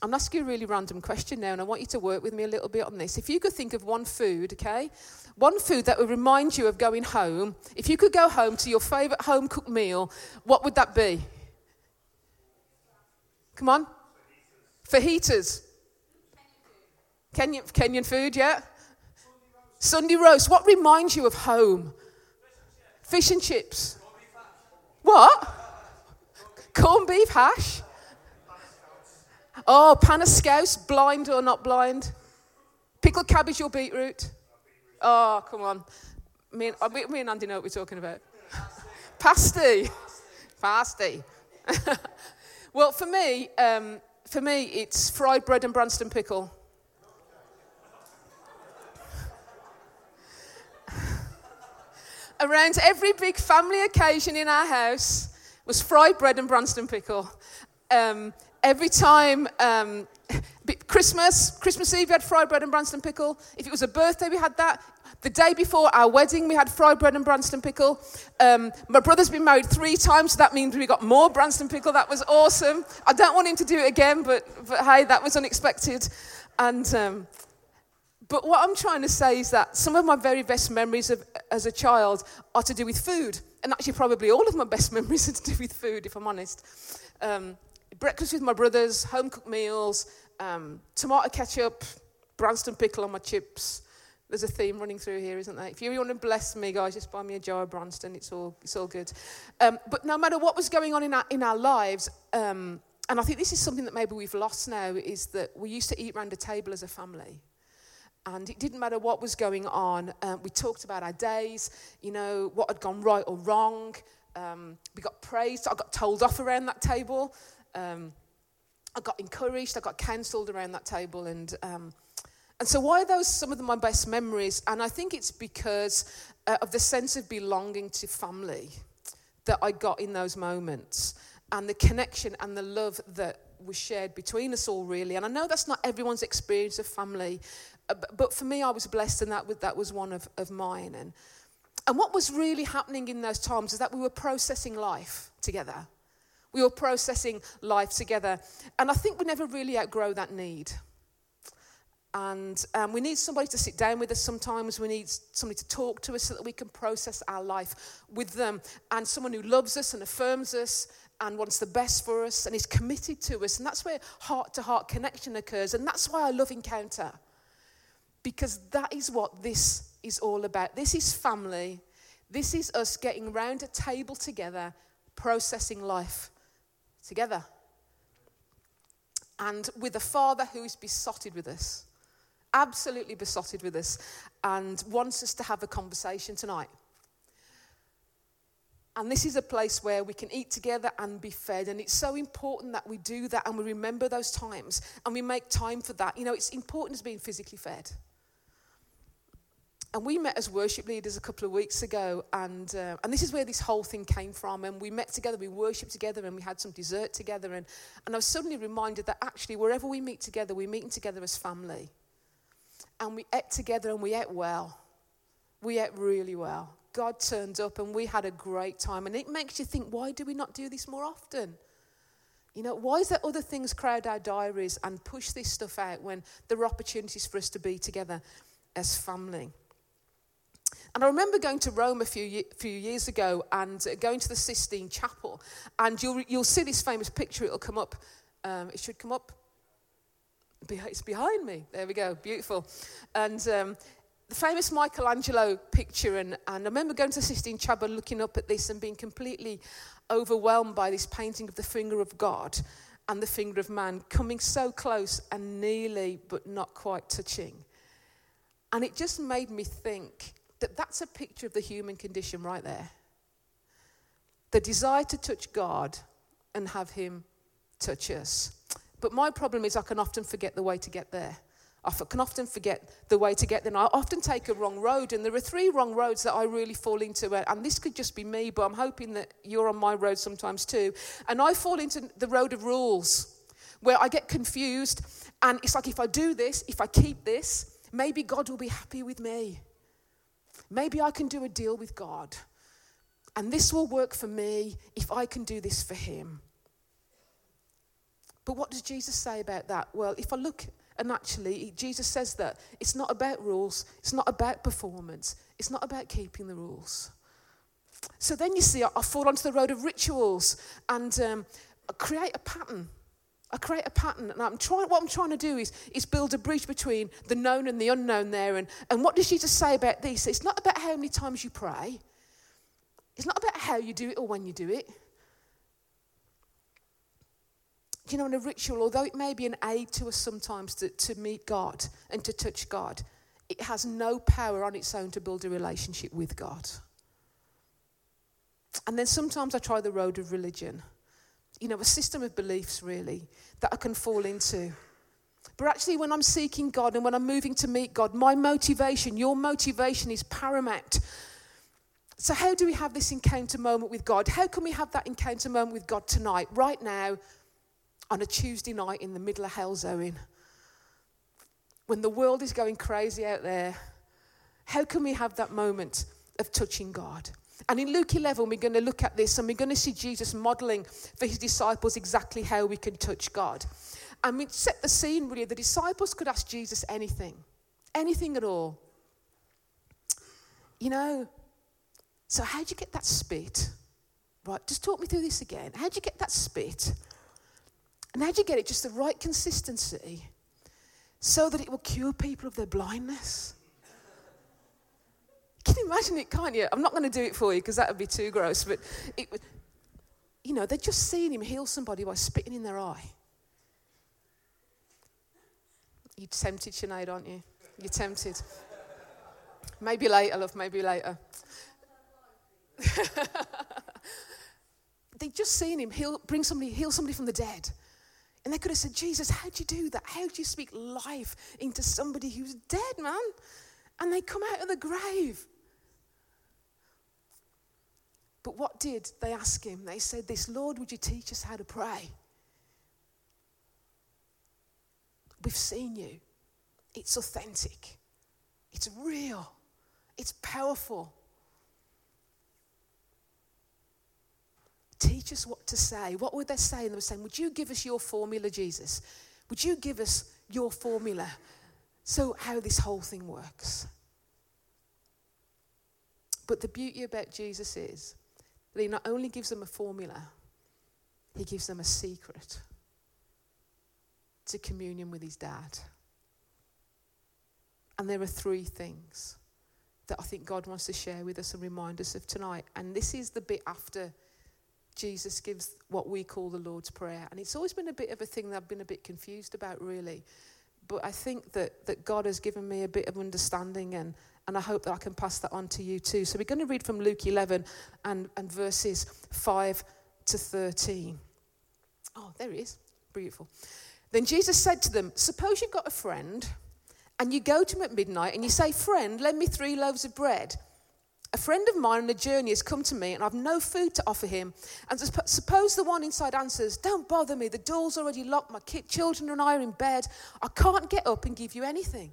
I'm asking you a really random question now, and I want you to work with me a little bit on this. If you could think of one food, okay, one food that would remind you of going home, if you could go home to your favourite home cooked meal, what would that be? Come on. Fajitas. Kenyan, Kenyan food, yeah? Sunday roast. What reminds you of home? Fish and chips. What? Corned beef hash? Oh, pan of scouse, blind or not blind? Pickled cabbage or beetroot? Oh, come on. Me and, uh, me and Andy know what we're talking about. Pasty. Pasty. well, for me, um, for me, it's fried bread and Branston pickle. Around every big family occasion in our house was fried bread and Branston pickle. Um, every time um, Christmas, Christmas Eve, we had fried bread and Branston pickle. If it was a birthday, we had that. The day before our wedding, we had fried bread and Branston pickle. Um, my brother's been married three times, so that means we got more Branston pickle. That was awesome. I don't want him to do it again, but, but hey, that was unexpected. And, um, but what I'm trying to say is that some of my very best memories of, as a child are to do with food. And actually, probably all of my best memories are to do with food, if I'm honest. Um, breakfast with my brothers, home cooked meals, um, tomato ketchup, Branston pickle on my chips. There's a theme running through here, isn't there? If you want to bless me, guys, just buy me a jar of Branston. It's all, it's all good. Um, but no matter what was going on in our, in our lives, um, and I think this is something that maybe we've lost now, is that we used to eat around a table as a family. And it didn't matter what was going on. Um, we talked about our days, you know, what had gone right or wrong. Um, we got praised. I got told off around that table. Um, I got encouraged, I got counselled around that table. And, um, and so, why are those some of my best memories? And I think it's because uh, of the sense of belonging to family that I got in those moments and the connection and the love that was shared between us all, really. And I know that's not everyone's experience of family, uh, but for me, I was blessed, and that was, that was one of, of mine. And, and what was really happening in those times is that we were processing life together. We were processing life together. And I think we never really outgrow that need. And um, we need somebody to sit down with us sometimes. We need somebody to talk to us so that we can process our life with them. And someone who loves us and affirms us and wants the best for us and is committed to us. And that's where heart to heart connection occurs. And that's why I love Encounter. Because that is what this is all about. This is family. This is us getting round a table together, processing life together. And with a father who is besotted with us, absolutely besotted with us, and wants us to have a conversation tonight. And this is a place where we can eat together and be fed. And it's so important that we do that and we remember those times and we make time for that. You know, it's important as being physically fed. And we met as worship leaders a couple of weeks ago, and, uh, and this is where this whole thing came from. And we met together, we worshipped together, and we had some dessert together. And, and I was suddenly reminded that actually, wherever we meet together, we're meeting together as family. And we ate together and we ate well. We ate really well. God turned up and we had a great time. And it makes you think, why do we not do this more often? You know, why is that other things crowd our diaries and push this stuff out when there are opportunities for us to be together as family? And I remember going to Rome a few, few years ago and uh, going to the Sistine Chapel. And you'll, you'll see this famous picture, it'll come up. Um, it should come up. It's behind me. There we go. Beautiful. And um, the famous Michelangelo picture. And, and I remember going to the Sistine Chapel, looking up at this and being completely overwhelmed by this painting of the finger of God and the finger of man coming so close and nearly but not quite touching. And it just made me think that that's a picture of the human condition right there. The desire to touch God and have Him touch us. But my problem is I can often forget the way to get there. I can often forget the way to get there. And I often take a wrong road. And there are three wrong roads that I really fall into. And this could just be me, but I'm hoping that you're on my road sometimes too. And I fall into the road of rules where I get confused. And it's like if I do this, if I keep this, maybe God will be happy with me. Maybe I can do a deal with God. And this will work for me if I can do this for Him. But what does Jesus say about that? Well, if I look, and actually, Jesus says that it's not about rules, it's not about performance, it's not about keeping the rules. So then you see, I, I fall onto the road of rituals and um, create a pattern. I create a pattern, and I'm trying. What I'm trying to do is, is build a bridge between the known and the unknown there. And, and what does Jesus say about this? It's not about how many times you pray. It's not about how you do it or when you do it. You know, in a ritual, although it may be an aid to us sometimes to, to meet God and to touch God, it has no power on its own to build a relationship with God. And then sometimes I try the road of religion. You know, a system of beliefs, really, that I can fall into. But actually, when I'm seeking God and when I'm moving to meet God, my motivation, your motivation is paramount. So, how do we have this encounter moment with God? How can we have that encounter moment with God tonight, right now, on a Tuesday night in the middle of hell zone? When the world is going crazy out there, how can we have that moment of touching God? And in Luke 11, we're going to look at this and we're going to see Jesus modeling for his disciples exactly how we can touch God. And we set the scene really. The disciples could ask Jesus anything, anything at all. You know, so how'd you get that spit? Right, just talk me through this again. How'd you get that spit? And how'd you get it just the right consistency so that it will cure people of their blindness? Can you imagine it, can't you? I'm not going to do it for you because that would be too gross, but it you know, they're just seeing him heal somebody by spitting in their eye. You're tempted, Sinead, aren't you? You're tempted. Maybe later, love, maybe later. They'd just seen him heal, bring somebody, heal somebody from the dead. And they could have said, Jesus, how'd you do that? How'd you speak life into somebody who's dead, man? And they come out of the grave. But what did they ask him? They said, This Lord, would you teach us how to pray? We've seen you. It's authentic, it's real, it's powerful. Teach us what to say. What would they say? They were saying, Would you give us your formula, Jesus? Would you give us your formula? So, how this whole thing works. But the beauty about Jesus is that he not only gives them a formula, he gives them a secret to communion with his dad. And there are three things that I think God wants to share with us and remind us of tonight. And this is the bit after Jesus gives what we call the Lord's Prayer. And it's always been a bit of a thing that I've been a bit confused about, really. But I think that, that God has given me a bit of understanding and, and I hope that I can pass that on to you too. So we're going to read from Luke 11 and, and verses 5 to 13. Oh, there he is. Beautiful. Then Jesus said to them, Suppose you've got a friend and you go to him at midnight and you say, Friend, lend me three loaves of bread. A friend of mine on a journey has come to me and I've no food to offer him. And suppose the one inside answers, Don't bother me, the door's already locked, my children and I are in bed. I can't get up and give you anything.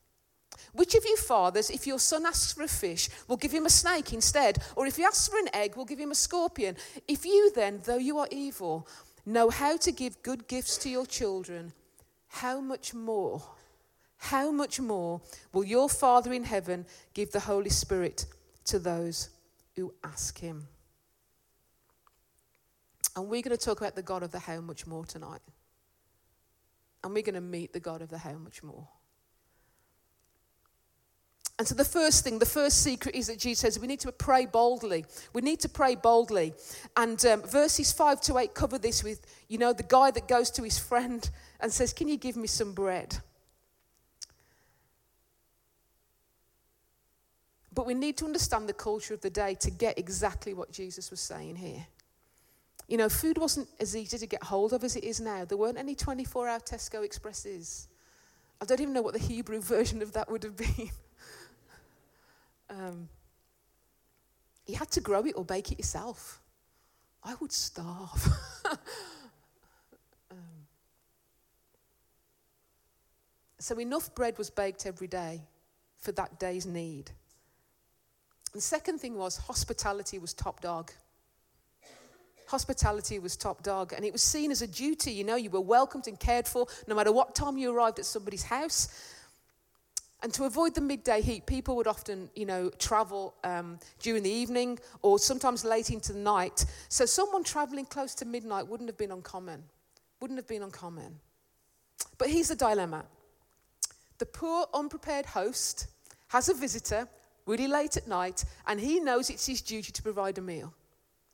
Which of you fathers, if your son asks for a fish, will give him a snake instead? Or if he asks for an egg, will give him a scorpion? If you then, though you are evil, know how to give good gifts to your children, how much more, how much more will your Father in heaven give the Holy Spirit to those who ask him? And we're going to talk about the God of the how much more tonight. And we're going to meet the God of the how much more. And so, the first thing, the first secret is that Jesus says we need to pray boldly. We need to pray boldly. And um, verses 5 to 8 cover this with, you know, the guy that goes to his friend and says, Can you give me some bread? But we need to understand the culture of the day to get exactly what Jesus was saying here. You know, food wasn't as easy to get hold of as it is now. There weren't any 24 hour Tesco Expresses. I don't even know what the Hebrew version of that would have been. Um, you had to grow it or bake it yourself. I would starve. um, so, enough bread was baked every day for that day's need. The second thing was hospitality was top dog. Hospitality was top dog, and it was seen as a duty. You know, you were welcomed and cared for no matter what time you arrived at somebody's house. And to avoid the midday heat, people would often, you know, travel um, during the evening or sometimes late into the night. So someone traveling close to midnight wouldn't have been uncommon. Wouldn't have been uncommon. But here's the dilemma the poor, unprepared host has a visitor really late at night, and he knows it's his duty to provide a meal.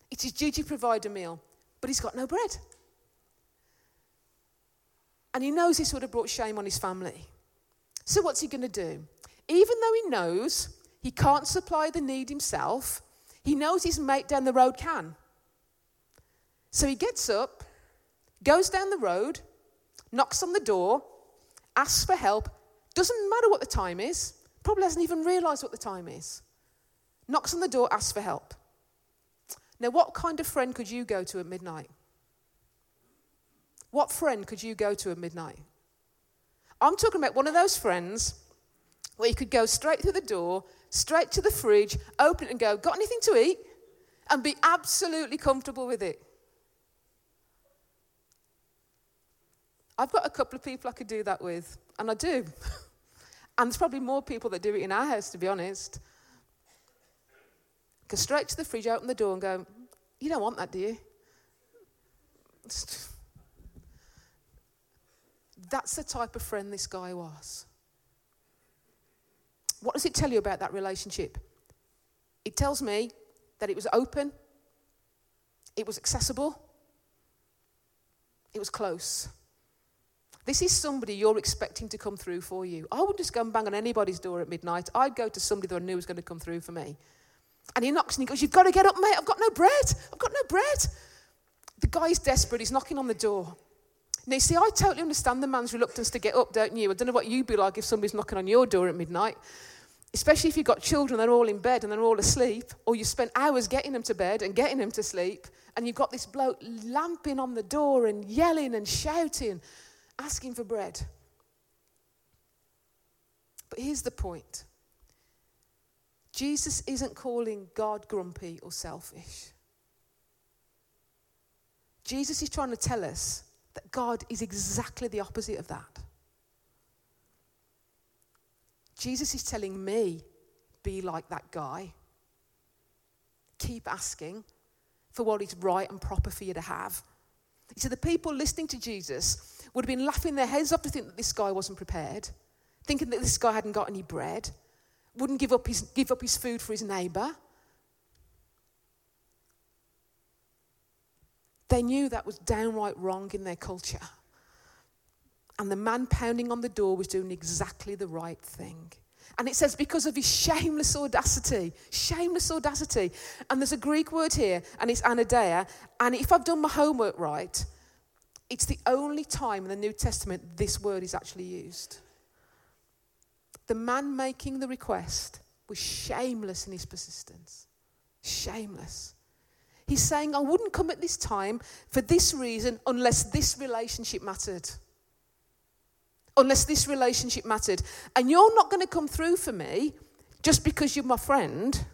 It's his duty to provide a meal, but he's got no bread. And he knows this would have brought shame on his family. So, what's he going to do? Even though he knows he can't supply the need himself, he knows his mate down the road can. So, he gets up, goes down the road, knocks on the door, asks for help, doesn't matter what the time is, probably hasn't even realised what the time is. Knocks on the door, asks for help. Now, what kind of friend could you go to at midnight? What friend could you go to at midnight? I'm talking about one of those friends where you could go straight through the door, straight to the fridge, open it and go, Got anything to eat? And be absolutely comfortable with it. I've got a couple of people I could do that with, and I do. and there's probably more people that do it in our house, to be honest. Go straight to the fridge, open the door, and go, You don't want that, do you? That's the type of friend this guy was. What does it tell you about that relationship? It tells me that it was open, it was accessible, it was close. This is somebody you're expecting to come through for you. I wouldn't just go and bang on anybody's door at midnight. I'd go to somebody that I knew was going to come through for me. And he knocks and he goes, You've got to get up, mate. I've got no bread. I've got no bread. The guy's desperate. He's knocking on the door. Now, you see, I totally understand the man's reluctance to get up, don't you? I don't know what you'd be like if somebody's knocking on your door at midnight, especially if you've got children, they're all in bed and they're all asleep, or you spent hours getting them to bed and getting them to sleep, and you've got this bloke lamping on the door and yelling and shouting, asking for bread. But here's the point Jesus isn't calling God grumpy or selfish. Jesus is trying to tell us that God is exactly the opposite of that. Jesus is telling me, be like that guy. Keep asking for what is right and proper for you to have. So the people listening to Jesus would have been laughing their heads off to think that this guy wasn't prepared, thinking that this guy hadn't got any bread, wouldn't give up his, give up his food for his neighbour. They knew that was downright wrong in their culture. And the man pounding on the door was doing exactly the right thing. And it says, because of his shameless audacity, shameless audacity. And there's a Greek word here, and it's anaideia. And if I've done my homework right, it's the only time in the New Testament this word is actually used. The man making the request was shameless in his persistence. Shameless. He's saying, I wouldn't come at this time for this reason unless this relationship mattered. Unless this relationship mattered. And you're not going to come through for me just because you're my friend.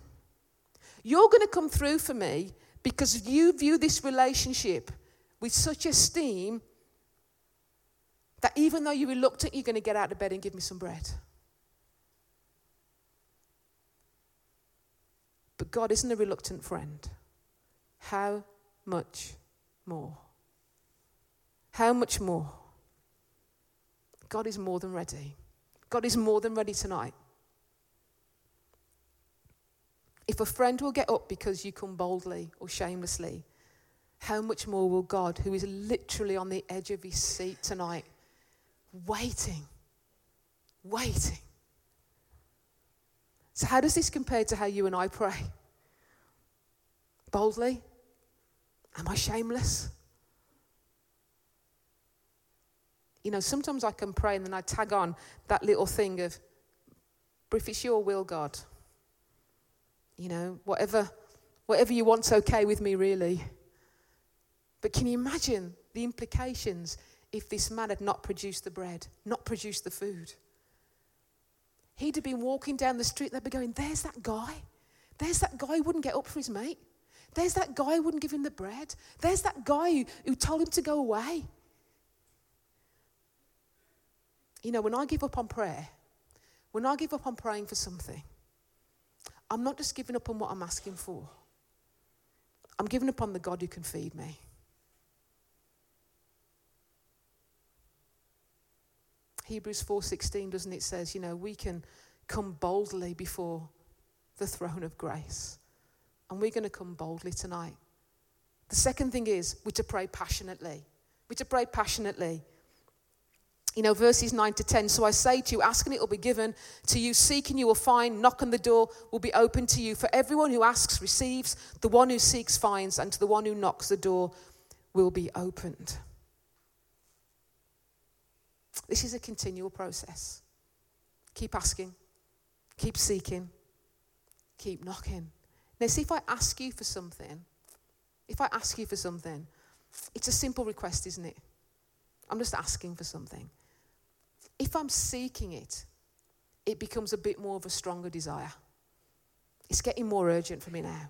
You're going to come through for me because you view this relationship with such esteem that even though you're reluctant, you're going to get out of bed and give me some bread. But God isn't a reluctant friend. How much more? How much more? God is more than ready. God is more than ready tonight. If a friend will get up because you come boldly or shamelessly, how much more will God, who is literally on the edge of his seat tonight, waiting, waiting? So, how does this compare to how you and I pray? Boldly, Am I shameless? You know, sometimes I can pray and then I tag on that little thing of, if it's your will, God, you know, whatever, whatever you want's okay with me, really. But can you imagine the implications if this man had not produced the bread, not produced the food? He'd have been walking down the street, they'd be going, There's that guy. There's that guy who wouldn't get up for his mate. There's that guy who wouldn't give him the bread. There's that guy who, who told him to go away. You know, when I give up on prayer, when I give up on praying for something, I'm not just giving up on what I'm asking for. I'm giving up on the God who can feed me. Hebrews 4:16 doesn't it says, you know, we can come boldly before the throne of grace. And we're going to come boldly tonight. The second thing is we're to pray passionately. We're to pray passionately. You know, verses 9 to 10. So I say to you, ask and it will be given to you, seek and you will find, knock the door will be open to you. For everyone who asks receives, the one who seeks finds, and to the one who knocks the door will be opened. This is a continual process. Keep asking, keep seeking, keep knocking. Now, see, if I ask you for something, if I ask you for something, it's a simple request, isn't it? I'm just asking for something. If I'm seeking it, it becomes a bit more of a stronger desire. It's getting more urgent for me now.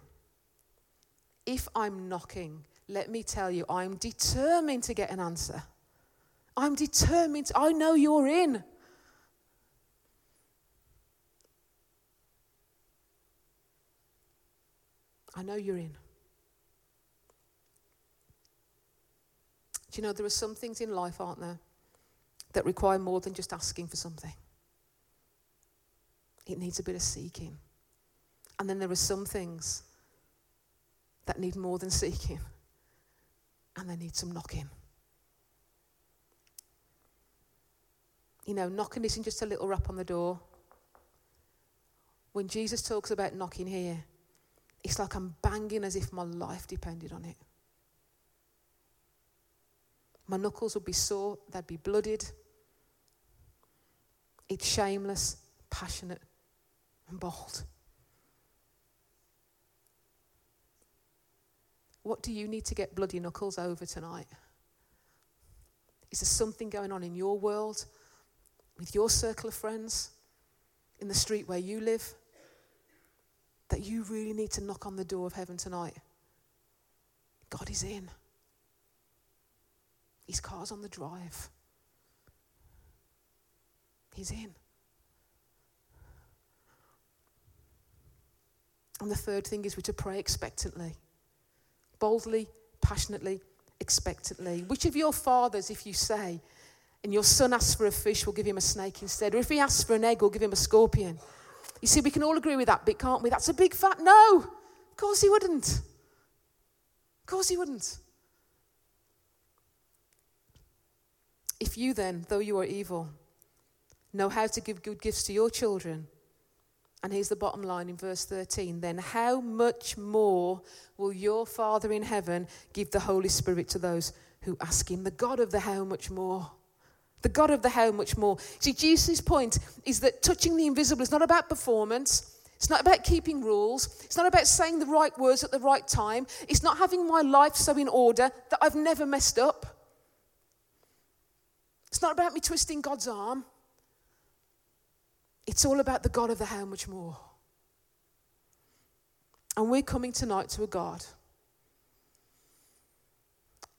If I'm knocking, let me tell you, I'm determined to get an answer. I'm determined. To, I know you're in. I know you're in. Do you know there are some things in life, aren't there, that require more than just asking for something? It needs a bit of seeking. And then there are some things that need more than seeking, and they need some knocking. You know, knocking isn't just a little rap on the door. When Jesus talks about knocking here, it's like I'm banging as if my life depended on it. My knuckles would be sore, they'd be blooded. It's shameless, passionate, and bold. What do you need to get bloody knuckles over tonight? Is there something going on in your world, with your circle of friends, in the street where you live? That you really need to knock on the door of heaven tonight. God is in. His car's on the drive. He's in. And the third thing is we're to pray expectantly, boldly, passionately, expectantly. Which of your fathers, if you say, and your son asks for a fish, will give him a snake instead? Or if he asks for an egg, will give him a scorpion? You see, we can all agree with that bit, can't we? That's a big fat no. Of course he wouldn't. Of course he wouldn't. If you then, though you are evil, know how to give good gifts to your children, and here's the bottom line in verse 13 then how much more will your Father in heaven give the Holy Spirit to those who ask him? The God of the how much more. The God of the how much more. See, Jesus' point is that touching the invisible is not about performance. It's not about keeping rules. It's not about saying the right words at the right time. It's not having my life so in order that I've never messed up. It's not about me twisting God's arm. It's all about the God of the how much more. And we're coming tonight to a God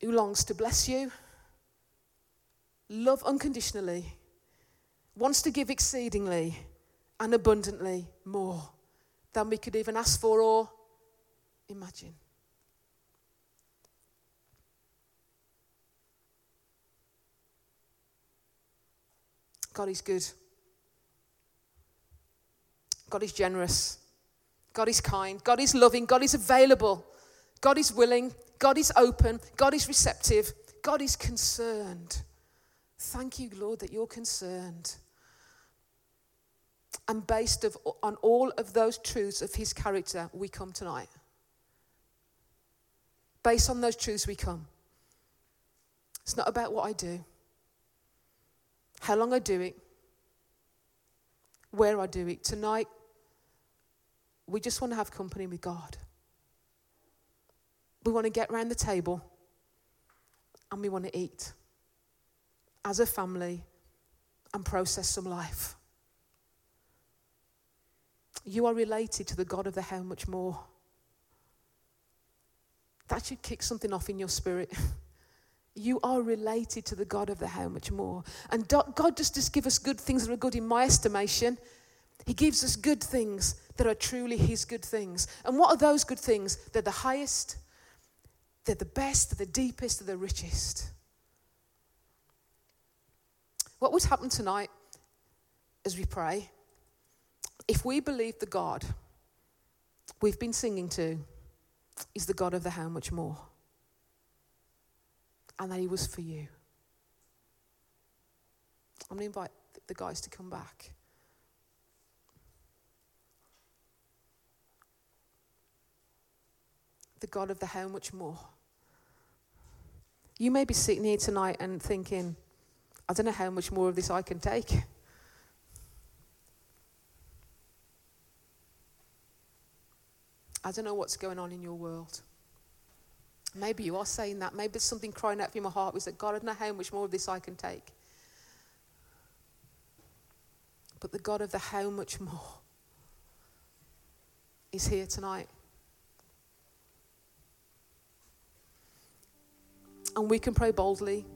who longs to bless you love unconditionally, wants to give exceedingly and abundantly more than we could even ask for or imagine. God is good. God is generous. God is kind. God is loving. God is available. God is willing. God is open. God is receptive. God is concerned. Thank you, Lord, that you're concerned. And based of, on all of those truths of his character, we come tonight. Based on those truths, we come. It's not about what I do. how long I do it, where I do it. Tonight, we just want to have company with God. We want to get around the table and we want to eat as a family and process some life. You are related to the God of the how much more. That should kick something off in your spirit. You are related to the God of the how much more. And God does just give us good things that are good in my estimation. He gives us good things that are truly His good things. And what are those good things? They're the highest, they're the best, they're the deepest, they're the richest. What would happen tonight as we pray if we believe the God we've been singing to is the God of the how much more? and that He was for you. I'm going to invite the guys to come back. The God of the how much more. You may be sitting here tonight and thinking, I don't know how much more of this I can take. I don't know what's going on in your world. Maybe you are saying that. Maybe there's something crying out from my heart was that God, I don't know how much more of this I can take. But the God of the how much more is here tonight. And we can pray boldly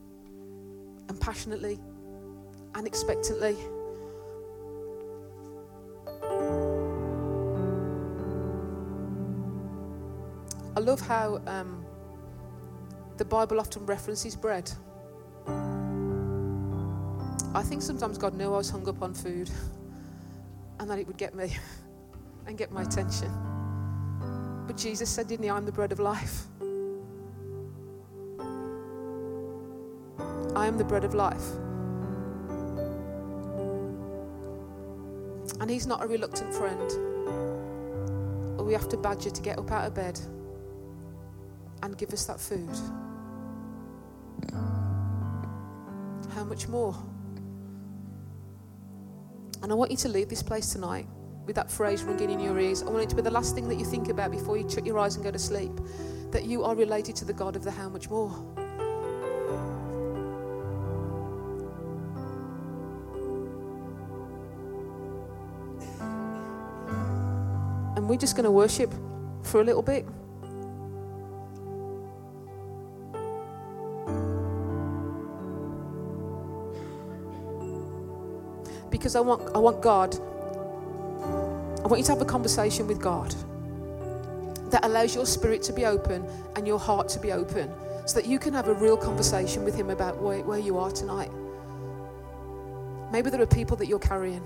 and passionately and expectantly. I love how um, the Bible often references bread. I think sometimes God knew I was hung up on food and that it would get me and get my attention. But Jesus said, didn't he, I'm the bread of life. I am the bread of life. And he's not a reluctant friend. Or we have to badger to get up out of bed and give us that food. How much more? And I want you to leave this place tonight with that phrase ringing in your ears. I want it to be the last thing that you think about before you shut your eyes and go to sleep that you are related to the God of the how much more. We're just going to worship for a little bit. because I want, I want God, I want you to have a conversation with God that allows your spirit to be open and your heart to be open so that you can have a real conversation with Him about where, where you are tonight. Maybe there are people that you're carrying.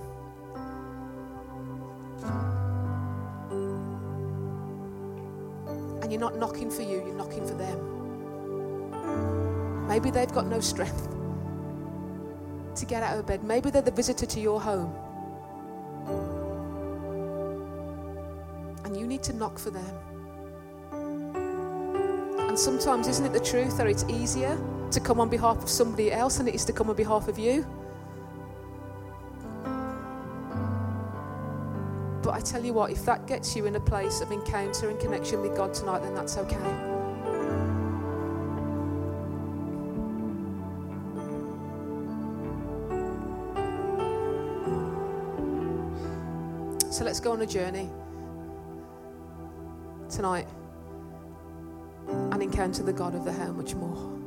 Not knocking for you, you're knocking for them. Maybe they've got no strength to get out of bed. Maybe they're the visitor to your home. And you need to knock for them. And sometimes, isn't it the truth that it's easier to come on behalf of somebody else than it is to come on behalf of you? But I tell you what, if that gets you in a place of encounter and connection with God tonight, then that's okay. So let's go on a journey tonight and encounter the God of the how much more.